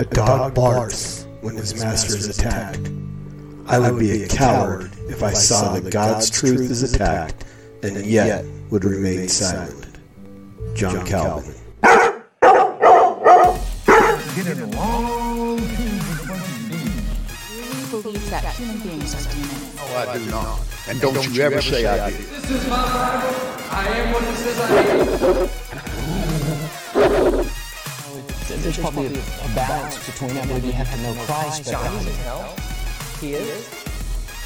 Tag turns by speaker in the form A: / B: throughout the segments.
A: A dog barks when his master is attacked. I would be a coward if I saw that God's truth is attacked and yet would remain silent. John Calvin.
B: believes that human beings are oh, demons.
C: No, I do not. And don't you ever say I did.
D: This is my Bible. I am what it says I am.
E: There's probably a, a balance between I believe you have to know Christ, but
F: Johnny's in hell. He is.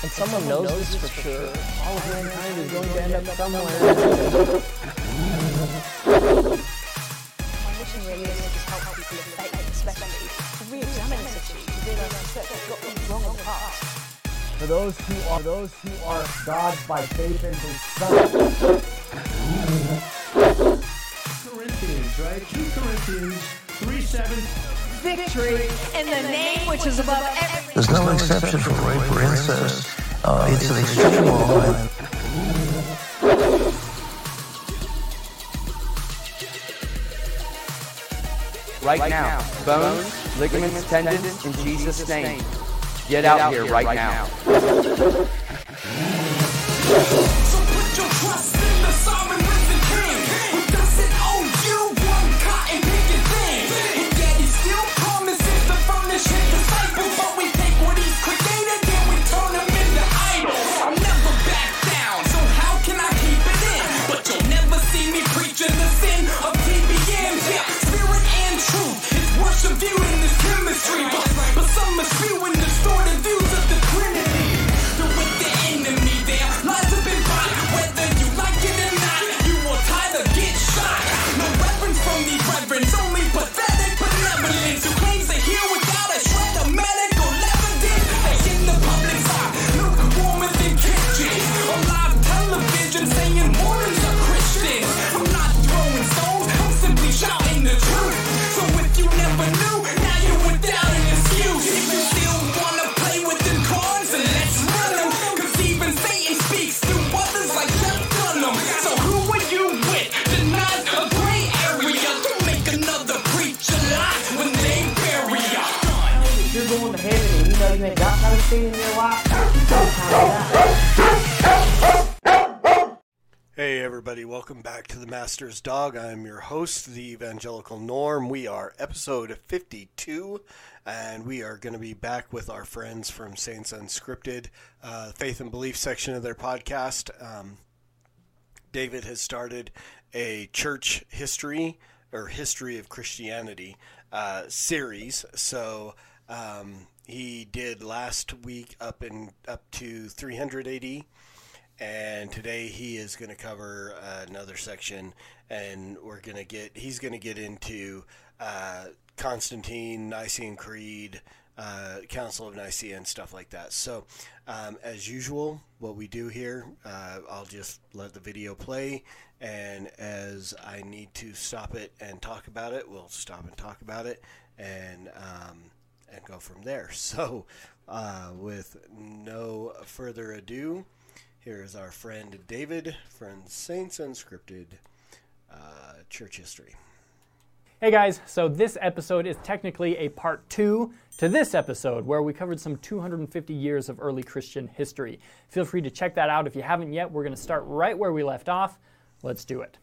F: And someone knows this for sure. All of mankind is going to end up somewhere.
G: My mission really is to just help people of faith, especially, to re-examine this issue, to realise the church has got things wrong in the past.
H: For those who are those who are God by faith in His Son.
I: Corinthians, right? 2 Corinthians 3 7.
G: Victory in the name which is above every
J: There's no exception for rape or incest. Uh, it's an extreme law. and
F: Right now. Bones, ligaments, tendons, in Jesus' name. Get out here right now.
A: Master's Dog. I'm your host, the Evangelical Norm. We are episode 52, and we are going to be back with our friends from Saints Unscripted, uh, faith and belief section of their podcast. Um, David has started a church history or history of Christianity uh, series. So um, he did last week up in up to 300 AD and today he is going to cover uh, another section and we're going to get he's going to get into uh, constantine nicene creed uh, council of nicaea and stuff like that. So um, as usual what we do here uh, i'll just let the video play and as i need to stop it and talk about it we'll stop and talk about it and um, and go from there. So uh, with no further ado here is our friend David from Saints Unscripted uh, Church History.
K: Hey guys, so this episode is technically a part two to this episode where we covered some 250 years of early Christian history. Feel free to check that out if you haven't yet. We're going to start right where we left off. Let's do it.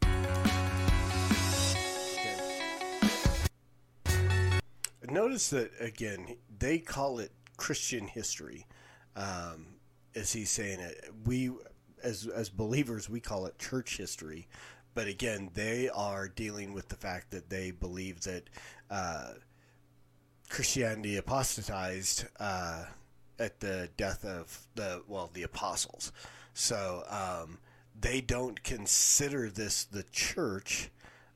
A: Notice that again, they call it Christian history. Um, as he's saying it, we as as believers we call it church history, but again, they are dealing with the fact that they believe that uh, Christianity apostatized uh, at the death of the well the apostles. So um, they don't consider this the church.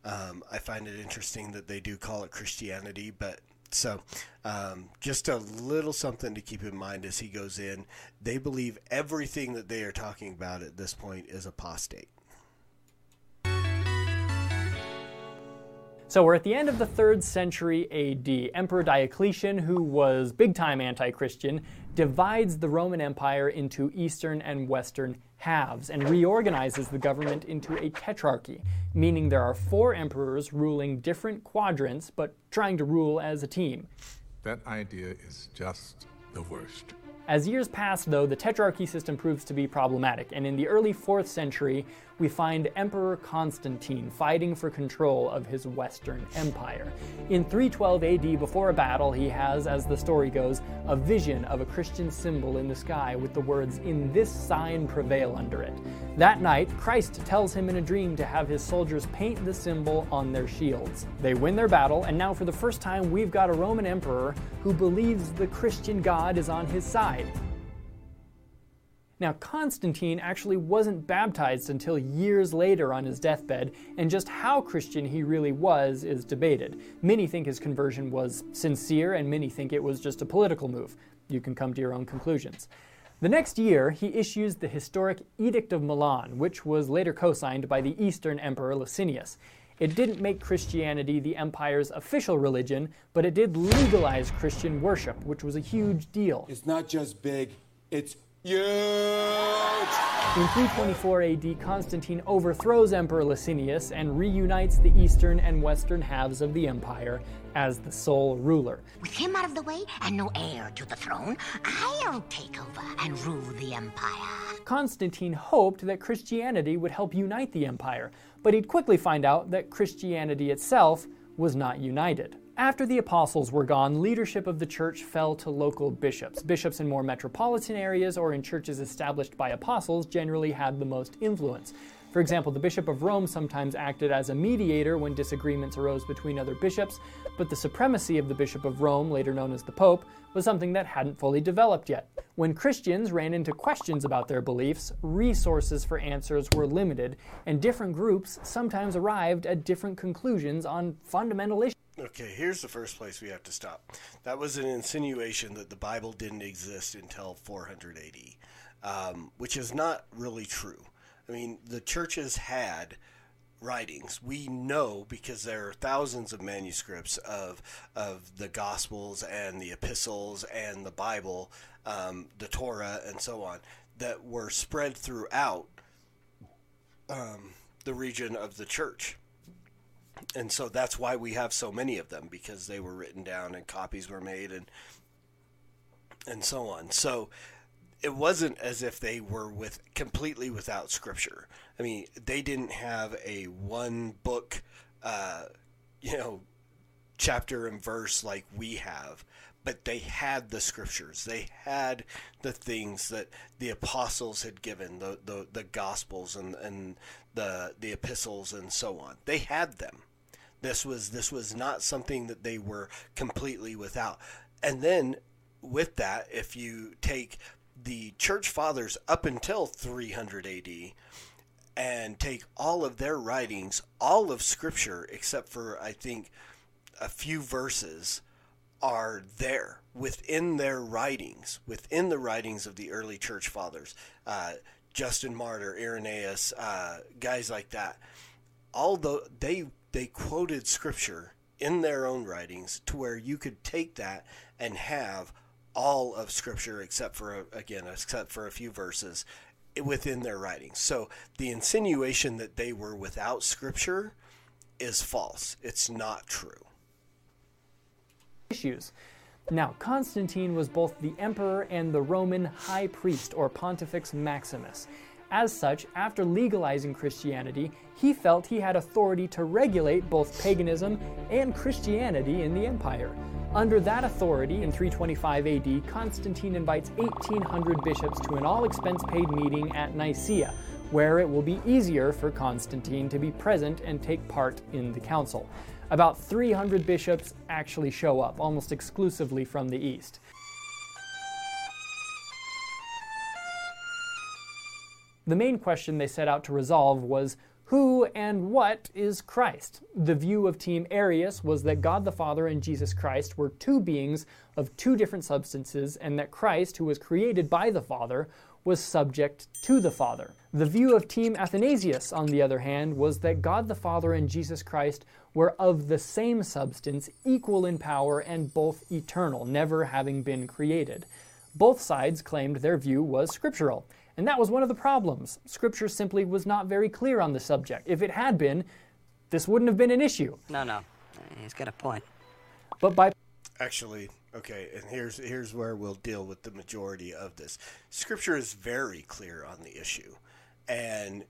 A: Um, I find it interesting that they do call it Christianity, but so, um, just a little something to keep in mind as he goes in. They believe everything that they are talking about at this point is apostate.
K: So we're at the end of the third century AD. Emperor Diocletian, who was big time anti Christian, divides the Roman Empire into eastern and western halves and reorganizes the government into a tetrarchy, meaning there are four emperors ruling different quadrants but trying to rule as a team.
L: That idea is just the worst.
K: As years pass, though, the Tetrarchy system proves to be problematic, and in the early 4th century, we find Emperor Constantine fighting for control of his Western Empire. In 312 AD, before a battle, he has, as the story goes, a vision of a Christian symbol in the sky with the words, In this sign prevail under it. That night, Christ tells him in a dream to have his soldiers paint the symbol on their shields. They win their battle, and now for the first time, we've got a Roman emperor who believes the Christian God is on his side. Now, Constantine actually wasn't baptized until years later on his deathbed, and just how Christian he really was is debated. Many think his conversion was sincere, and many think it was just a political move. You can come to your own conclusions. The next year, he issues the historic Edict of Milan, which was later co signed by the Eastern Emperor Licinius. It didn't make Christianity the empire's official religion, but it did legalize Christian worship, which was a huge deal.
M: It's not just big, it's huge.
K: In 324 AD, Constantine overthrows Emperor Licinius and reunites the eastern and western halves of the empire as the sole ruler.
N: With him out of the way and no heir to the throne, I'll take over and rule the empire.
K: Constantine hoped that Christianity would help unite the empire, but he'd quickly find out that Christianity itself was not united. After the apostles were gone, leadership of the church fell to local bishops. Bishops in more metropolitan areas or in churches established by apostles generally had the most influence. For example, the Bishop of Rome sometimes acted as a mediator when disagreements arose between other bishops, but the supremacy of the Bishop of Rome, later known as the Pope, was something that hadn't fully developed yet. When Christians ran into questions about their beliefs, resources for answers were limited, and different groups sometimes arrived at different conclusions on fundamental issues.
A: Okay, here's the first place we have to stop. That was an insinuation that the Bible didn't exist until 400 AD, um, which is not really true. I mean, the churches had writings. We know because there are thousands of manuscripts of of the Gospels and the Epistles and the Bible, um, the Torah, and so on that were spread throughout um, the region of the church. And so that's why we have so many of them because they were written down and copies were made and and so on. So it wasn't as if they were with completely without scripture. I mean, they didn't have a one book, uh, you know, chapter and verse like we have, but they had the scriptures. They had the things that the apostles had given, the the, the gospels and and the the epistles and so on. They had them. This was this was not something that they were completely without. And then with that, if you take the church fathers up until 300 AD and take all of their writings, all of scripture except for I think a few verses are there within their writings, within the writings of the early church fathers, uh, Justin Martyr, Irenaeus, uh, guys like that. Although they they quoted scripture in their own writings to where you could take that and have all of scripture except for again except for a few verses within their writings. So the insinuation that they were without scripture is false. It's not true.
K: Issues. Now, Constantine was both the emperor and the Roman high priest, or Pontifex Maximus. As such, after legalizing Christianity, he felt he had authority to regulate both paganism and Christianity in the empire. Under that authority, in 325 AD, Constantine invites 1,800 bishops to an all expense paid meeting at Nicaea, where it will be easier for Constantine to be present and take part in the council. About 300 bishops actually show up, almost exclusively from the East. The main question they set out to resolve was who and what is Christ? The view of Team Arius was that God the Father and Jesus Christ were two beings of two different substances, and that Christ, who was created by the Father, was subject to the Father. The view of Team Athanasius, on the other hand, was that God the Father and Jesus Christ were of the same substance, equal in power, and both eternal, never having been created. Both sides claimed their view was scriptural. And that was one of the problems. Scripture simply was not very clear on the subject. If it had been, this wouldn't have been an issue.
O: No, no. He's got a point.
K: But by
A: actually, Okay, and here's here's where we'll deal with the majority of this. Scripture is very clear on the issue, and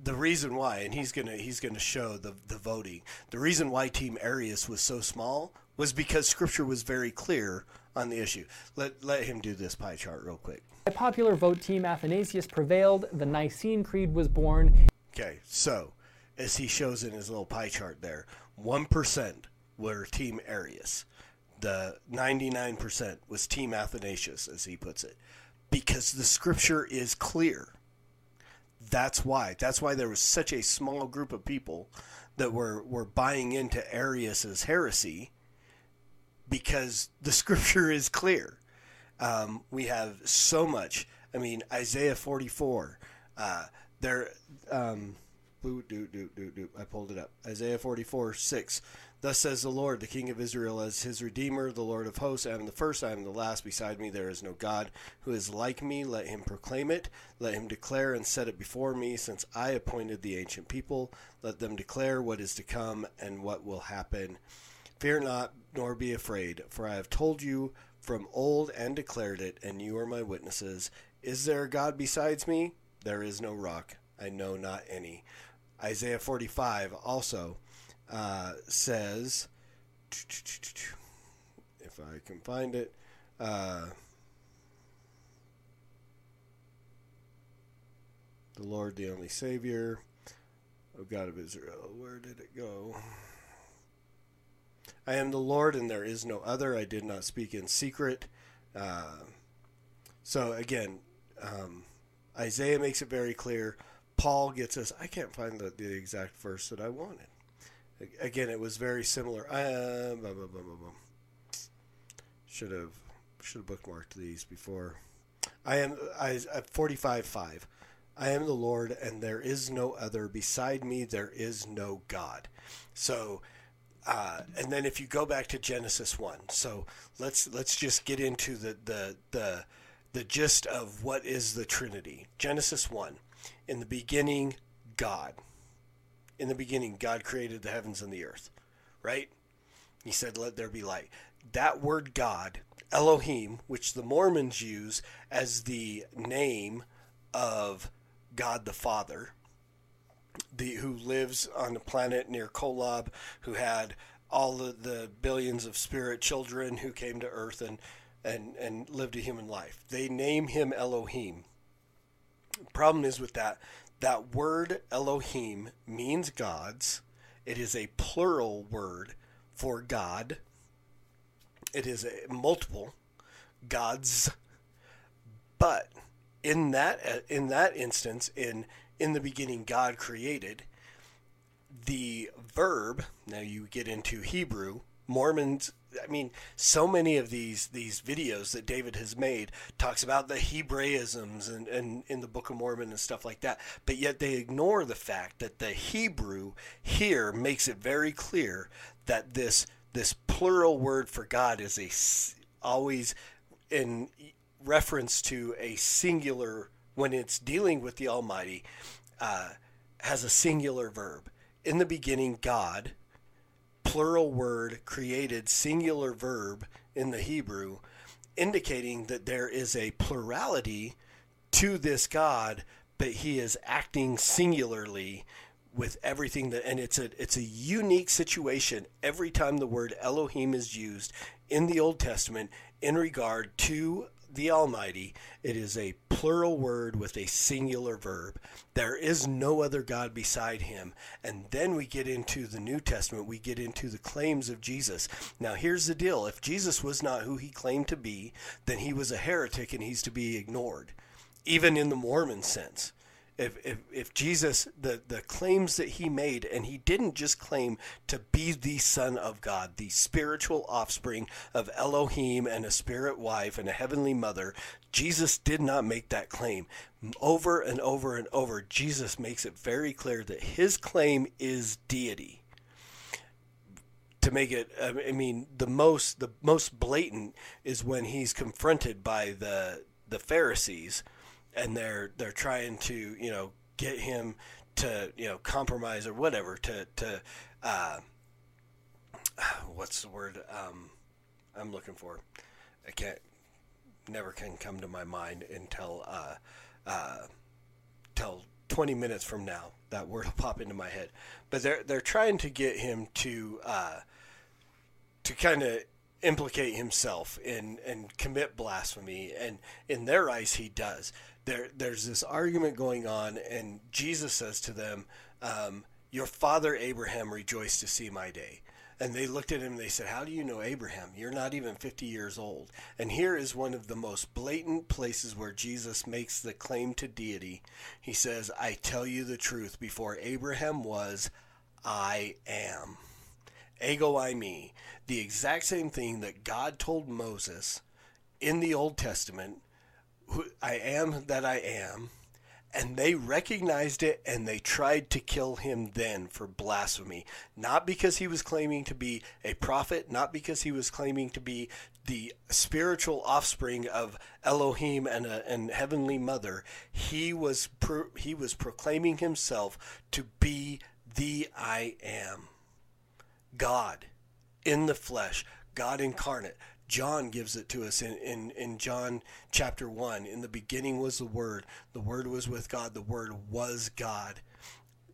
A: the reason why, and he's gonna he's gonna show the the voting. The reason why Team Arius was so small was because Scripture was very clear on the issue. Let let him do this pie chart real quick.
K: By popular vote, Team Athanasius prevailed. The Nicene Creed was born.
A: Okay, so as he shows in his little pie chart there, one percent were Team Arius. The ninety nine percent was Team Athanasius, as he puts it, because the Scripture is clear. That's why. That's why there was such a small group of people that were were buying into Arius's heresy because the scripture is clear. Um, we have so much. I mean, Isaiah 44. Uh, there, um, boo, doo, doo, doo, doo. I pulled it up. Isaiah 44, 6. Thus says the Lord, the King of Israel, as his Redeemer, the Lord of hosts. I am the first, I am the last. Beside me there is no God who is like me. Let him proclaim it. Let him declare and set it before me, since I appointed the ancient people. Let them declare what is to come and what will happen. Fear not, nor be afraid, for I have told you from old and declared it, and you are my witnesses. Is there a God besides me? There is no rock. I know not any. Isaiah 45 also uh, says, if I can find it, uh, the Lord, the only Savior, O God of Israel. Where did it go? I am the Lord, and there is no other. I did not speak in secret. Uh, so again, um, Isaiah makes it very clear. Paul gets us. I can't find the, the exact verse that I wanted. Again, it was very similar. Uh, blah, blah, blah, should have should have bookmarked these before. I am I forty five five. I am the Lord, and there is no other. Beside me, there is no God. So uh, and then if you go back to Genesis one, so let's let's just get into the the the the gist of what is the Trinity. Genesis one, in the beginning, God. In the beginning, God created the heavens and the earth, right? He said, "Let there be light." That word God, Elohim, which the Mormons use as the name of God the Father, the who lives on the planet near Kolob, who had all the, the billions of spirit children who came to Earth and and and lived a human life. They name him Elohim. Problem is with that that word Elohim means gods. It is a plural word for God. It is a multiple gods. But in that in that instance in in the beginning God created, the verb, now you get into Hebrew, Mormons I mean, so many of these these videos that David has made talks about the Hebraisms and, and in the Book of Mormon and stuff like that. But yet they ignore the fact that the Hebrew here makes it very clear that this this plural word for God is a always in reference to a singular when it's dealing with the Almighty uh, has a singular verb. In the beginning, God, plural word, created singular verb in the Hebrew, indicating that there is a plurality to this God, but he is acting singularly with everything that and it's a it's a unique situation every time the word Elohim is used in the Old Testament in regard to the Almighty, it is a plural word with a singular verb. There is no other God beside him. And then we get into the New Testament, we get into the claims of Jesus. Now, here's the deal if Jesus was not who he claimed to be, then he was a heretic and he's to be ignored, even in the Mormon sense if, if, if Jesus, the, the claims that he made, and he didn't just claim to be the Son of God, the spiritual offspring of Elohim and a spirit wife and a heavenly mother, Jesus did not make that claim. Over and over and over, Jesus makes it very clear that his claim is deity. To make it, I mean, the most the most blatant is when he's confronted by the the Pharisees and they're they're trying to you know get him to you know compromise or whatever to to uh, what's the word um, I'm looking for. I can't. Never can come to my mind until uh, uh, till 20 minutes from now. That word will pop into my head. But they're they're trying to get him to uh, to kind of implicate himself in and commit blasphemy, and in their eyes he does. There there's this argument going on, and Jesus says to them, um, "Your father Abraham rejoiced to see my day." And they looked at him and they said, How do you know Abraham? You're not even 50 years old. And here is one of the most blatant places where Jesus makes the claim to deity. He says, I tell you the truth, before Abraham was, I am. Ego eimi. The exact same thing that God told Moses in the Old Testament I am that I am and they recognized it and they tried to kill him then for blasphemy. Not because he was claiming to be a prophet, not because he was claiming to be the spiritual offspring of Elohim and a and heavenly mother. He was pro, he was proclaiming himself to be the I am. God in the flesh, God incarnate. John gives it to us in, in, in John chapter 1. In the beginning was the Word. The Word was with God. The Word was God.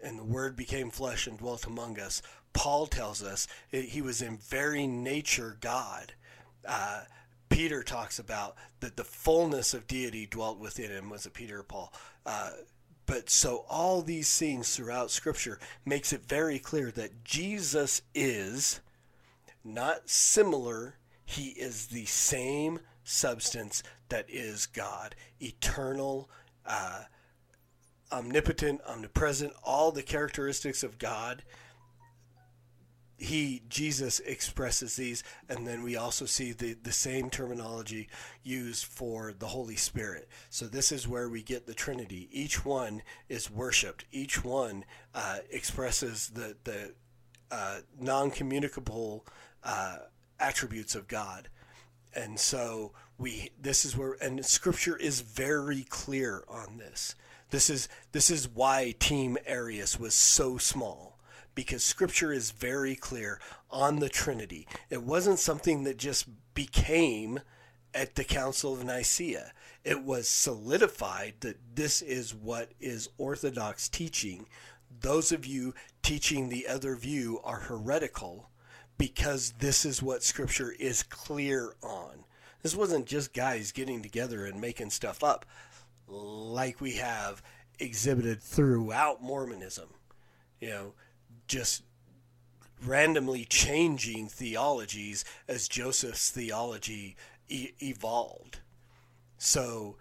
A: And the Word became flesh and dwelt among us. Paul tells us he was in very nature God. Uh, Peter talks about that the fullness of deity dwelt within him. Was it Peter or Paul? Uh, but so all these things throughout Scripture makes it very clear that Jesus is not similar he is the same substance that is God, eternal, uh, omnipotent, omnipresent, all the characteristics of God. He, Jesus, expresses these, and then we also see the, the same terminology used for the Holy Spirit. So, this is where we get the Trinity. Each one is worshiped, each one uh, expresses the, the uh, non communicable. Uh, attributes of God. And so we this is where and scripture is very clear on this. This is this is why team Arius was so small because scripture is very clear on the Trinity. It wasn't something that just became at the Council of Nicaea. It was solidified that this is what is orthodox teaching. Those of you teaching the other view are heretical because this is what Scripture is clear on. This wasn't just guys getting together and making stuff up like we have exhibited throughout Mormonism. You know, just randomly changing theologies as Joseph's theology e- evolved. So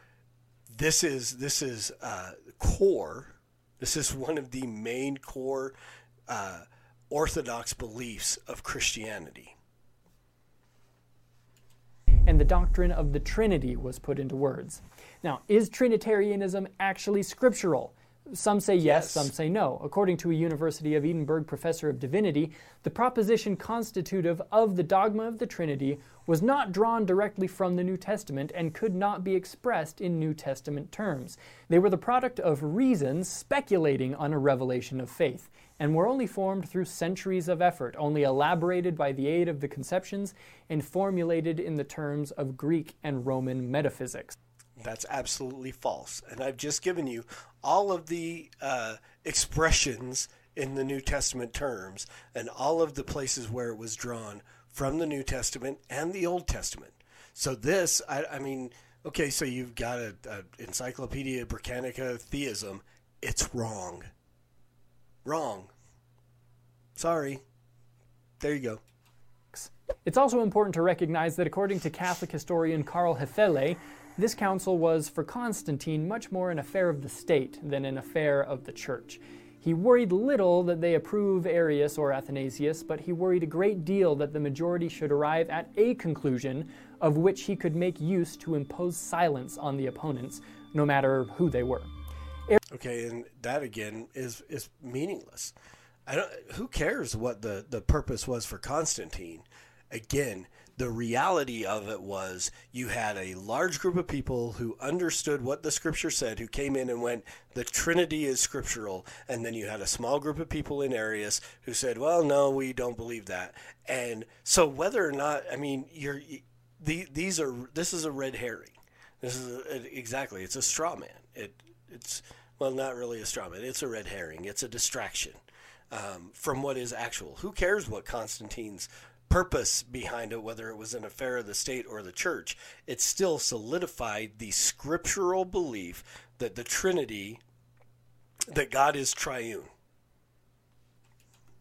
A: this is this is uh, core. This is one of the main core uh, orthodox beliefs of Christianity.
K: And the doctrine of the Trinity was put into words. Now, is Trinitarianism actually scriptural? Some say yes, yes, some say no. According to a University of Edinburgh professor of divinity, the proposition constitutive of the dogma of the Trinity was not drawn directly from the New Testament and could not be expressed in New Testament terms. They were the product of reason speculating on a revelation of faith and were only formed through centuries of effort, only elaborated by the aid of the conceptions and formulated in the terms of Greek and Roman metaphysics.
A: That's absolutely false. And I've just given you all of the uh, expressions in the New Testament terms and all of the places where it was drawn from the New Testament and the Old Testament. So this, I, I mean, okay, so you've got a, a Encyclopedia Britannica theism. It's wrong. Wrong. Sorry. There you go.
K: It's also important to recognize that according to Catholic historian Karl Hefele, this council was, for Constantine, much more an affair of the state than an affair of the church. He worried little that they approve Arius or Athanasius, but he worried a great deal that the majority should arrive at a conclusion of which he could make use to impose silence on the opponents, no matter who they were.
A: Okay, and that again is is meaningless. I don't. Who cares what the the purpose was for Constantine? Again, the reality of it was you had a large group of people who understood what the scripture said, who came in and went, the Trinity is scriptural. And then you had a small group of people in Arius who said, well, no, we don't believe that. And so whether or not, I mean, you're, the, these are, this is a red herring. This is a, exactly, it's a straw man. It, it's, well, not really a straw man. It's a red herring. It's a distraction um, from what is actual. Who cares what Constantine's purpose behind it, whether it was an affair of the state or the church? It still solidified the scriptural belief that the Trinity, that God is triune.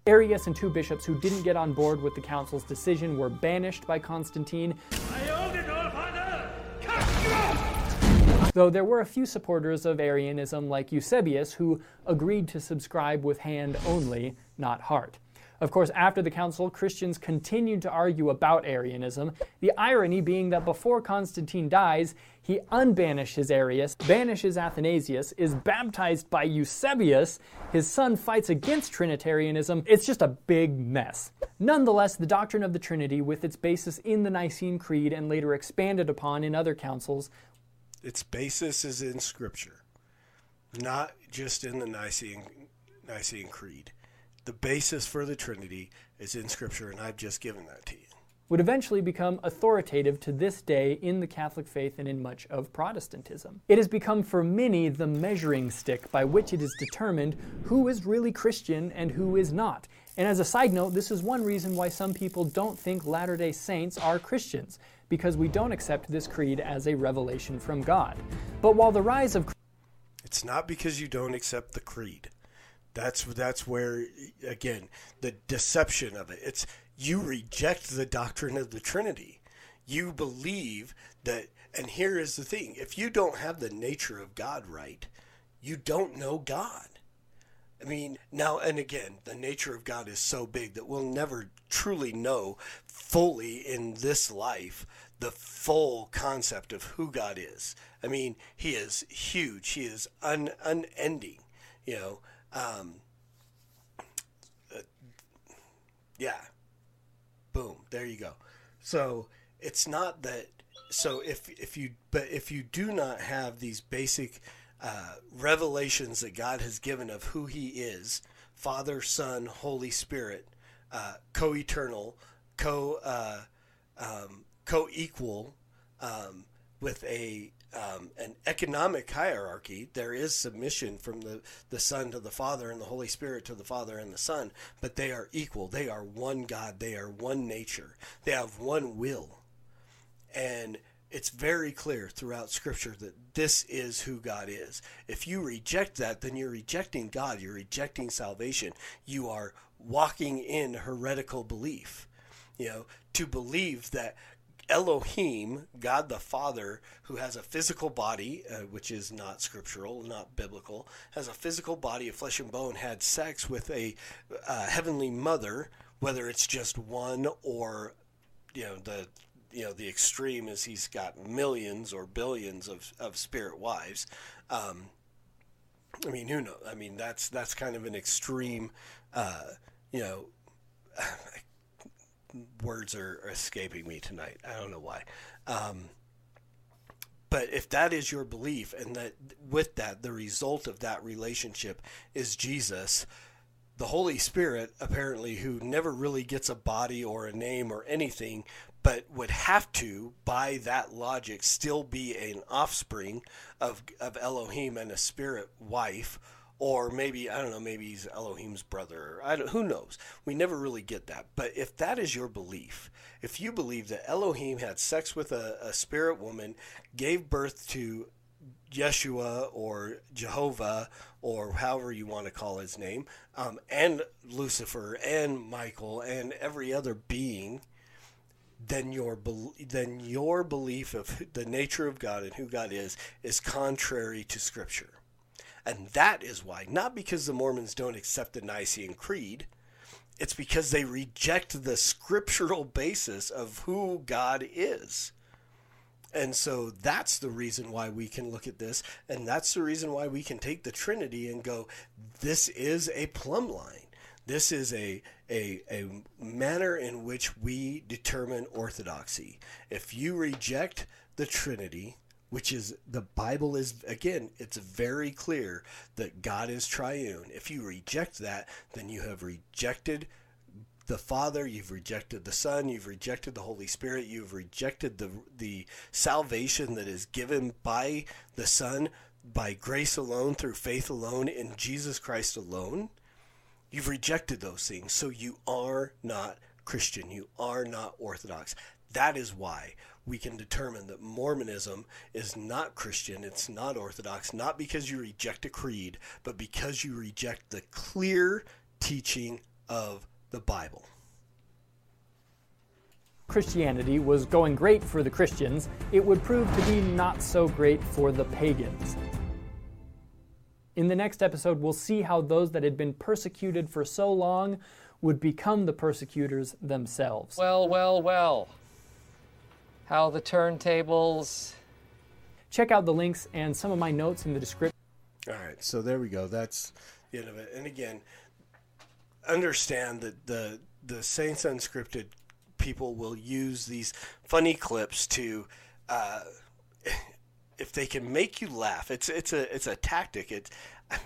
K: Arius and two bishops who didn't get on board with the council's decision were banished by Constantine. Though there were a few supporters of Arianism like Eusebius who agreed to subscribe with hand only, not heart. Of course, after the council, Christians continued to argue about Arianism, the irony being that before Constantine dies, he unbanishes Arius, banishes Athanasius, is baptized by Eusebius, his son fights against Trinitarianism. It's just a big mess. Nonetheless, the doctrine of the Trinity, with its basis in the Nicene Creed and later expanded upon in other councils,
A: its basis is in Scripture, not just in the Nicene, Nicene Creed. The basis for the Trinity is in Scripture, and I've just given that to you.
K: Would eventually become authoritative to this day in the Catholic faith and in much of Protestantism. It has become for many the measuring stick by which it is determined who is really Christian and who is not. And as a side note, this is one reason why some people don't think Latter day Saints are Christians because we don't accept this creed as a revelation from God. But while the rise of
A: It's not because you don't accept the creed. That's that's where again, the deception of it. It's you reject the doctrine of the Trinity. You believe that and here is the thing. If you don't have the nature of God right, you don't know God. I mean, now and again, the nature of God is so big that we'll never truly know fully in this life the full concept of who God is. I mean, He is huge. He is un, unending. You know, um, uh, yeah. Boom. There you go. So it's not that. So if if you but if you do not have these basic uh, revelations that God has given of who He is, Father, Son, Holy Spirit, uh, co-eternal, co uh, um, co-equal um, with a um, an economic hierarchy. There is submission from the the Son to the Father and the Holy Spirit to the Father and the Son, but they are equal. They are one God. They are one nature. They have one will, and it's very clear throughout Scripture that this is who God is. If you reject that, then you're rejecting God. You're rejecting salvation. You are walking in heretical belief. You know, to believe that Elohim, God the Father, who has a physical body, uh, which is not scriptural, not biblical, has a physical body of flesh and bone, had sex with a uh, heavenly mother, whether it's just one or, you know, the you know the extreme is he's got millions or billions of, of spirit wives. Um, I mean, who knows? I mean, that's that's kind of an extreme, uh, you know. Words are, are, escaping me tonight. I don't know why. Um, but if that is your belief, and that with that, the result of that relationship is Jesus, the Holy Spirit, apparently, who never really gets a body or a name or anything, but would have to, by that logic, still be an offspring of, of Elohim and a spirit wife or maybe I don't know, maybe he's Elohim's brother. I don't, who knows? We never really get that. But if that is your belief, if you believe that Elohim had sex with a, a spirit woman, gave birth to Yeshua or Jehovah or however you want to call his name, um, and Lucifer and Michael and every other being, then your then your belief of the nature of God and who God is is contrary to Scripture. And that is why, not because the Mormons don't accept the Nicene Creed, it's because they reject the scriptural basis of who God is. And so that's the reason why we can look at this. And that's the reason why we can take the Trinity and go, this is a plumb line. This is a, a, a manner in which we determine orthodoxy. If you reject the Trinity, which is the Bible is again, it's very clear that God is triune. If you reject that, then you have rejected the Father, you've rejected the Son, you've rejected the Holy Spirit, you've rejected the the salvation that is given by the Son by grace alone through faith alone in Jesus Christ alone. You've rejected those things. So you are not Christian. You are not Orthodox. That is why we can determine that Mormonism is not Christian, it's not Orthodox, not because you reject a creed, but because you reject the clear teaching of the Bible.
K: Christianity was going great for the Christians, it would prove to be not so great for the pagans. In the next episode, we'll see how those that had been persecuted for so long would become the persecutors themselves.
D: Well, well, well. How the turntables.
K: Check out the links and some of my notes in the description.
A: All right, so there we go. That's the end of it. And again, understand that the the Saints Unscripted people will use these funny clips to, uh, if they can make you laugh. It's it's a it's a tactic. It's I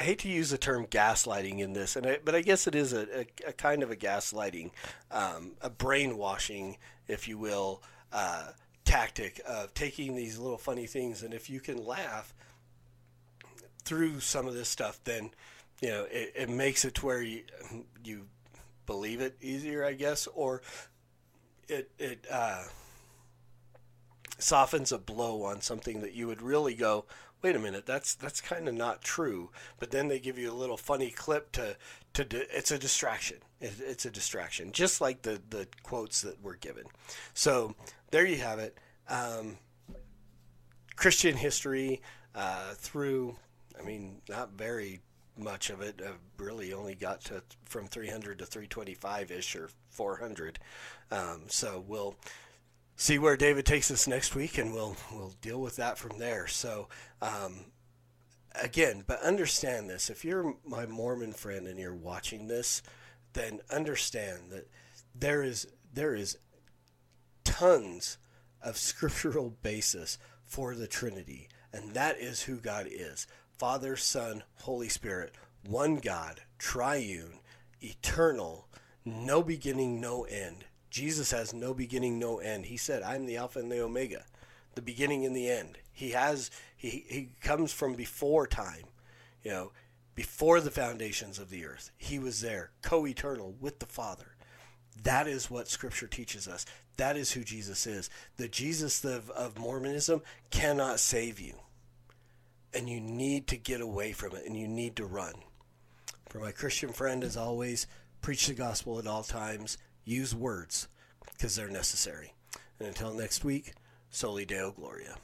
A: hate to use the term gaslighting in this, and I, but I guess it is a, a, a kind of a gaslighting, um, a brainwashing, if you will, uh, tactic of taking these little funny things, and if you can laugh through some of this stuff, then you know it, it makes it to where you you believe it easier, I guess, or it it uh, softens a blow on something that you would really go, wait a minute, that's that's kind of not true. But then they give you a little funny clip to to di- it's a distraction. It, it's a distraction, just like the the quotes that were given. So there you have it. Um, Christian history uh, through, I mean, not very much of it. Uh, really only got to from 300 to 325 ish or 400. Um, so we'll see where David takes us next week, and we'll we'll deal with that from there. So. Um, again, but understand this. If you're my Mormon friend and you're watching this, then understand that there is there is tons of scriptural basis for the Trinity, and that is who God is. Father, Son, Holy Spirit, one God, triune, eternal, no beginning, no end. Jesus has no beginning, no end. He said, I'm the Alpha and the Omega, the beginning and the end. He has he, he comes from before time, you know, before the foundations of the earth. He was there, co eternal with the Father. That is what Scripture teaches us. That is who Jesus is. The Jesus of, of Mormonism cannot save you. And you need to get away from it and you need to run. For my Christian friend, as always, preach the gospel at all times. Use words because they're necessary. And until next week, Soli Deo Gloria.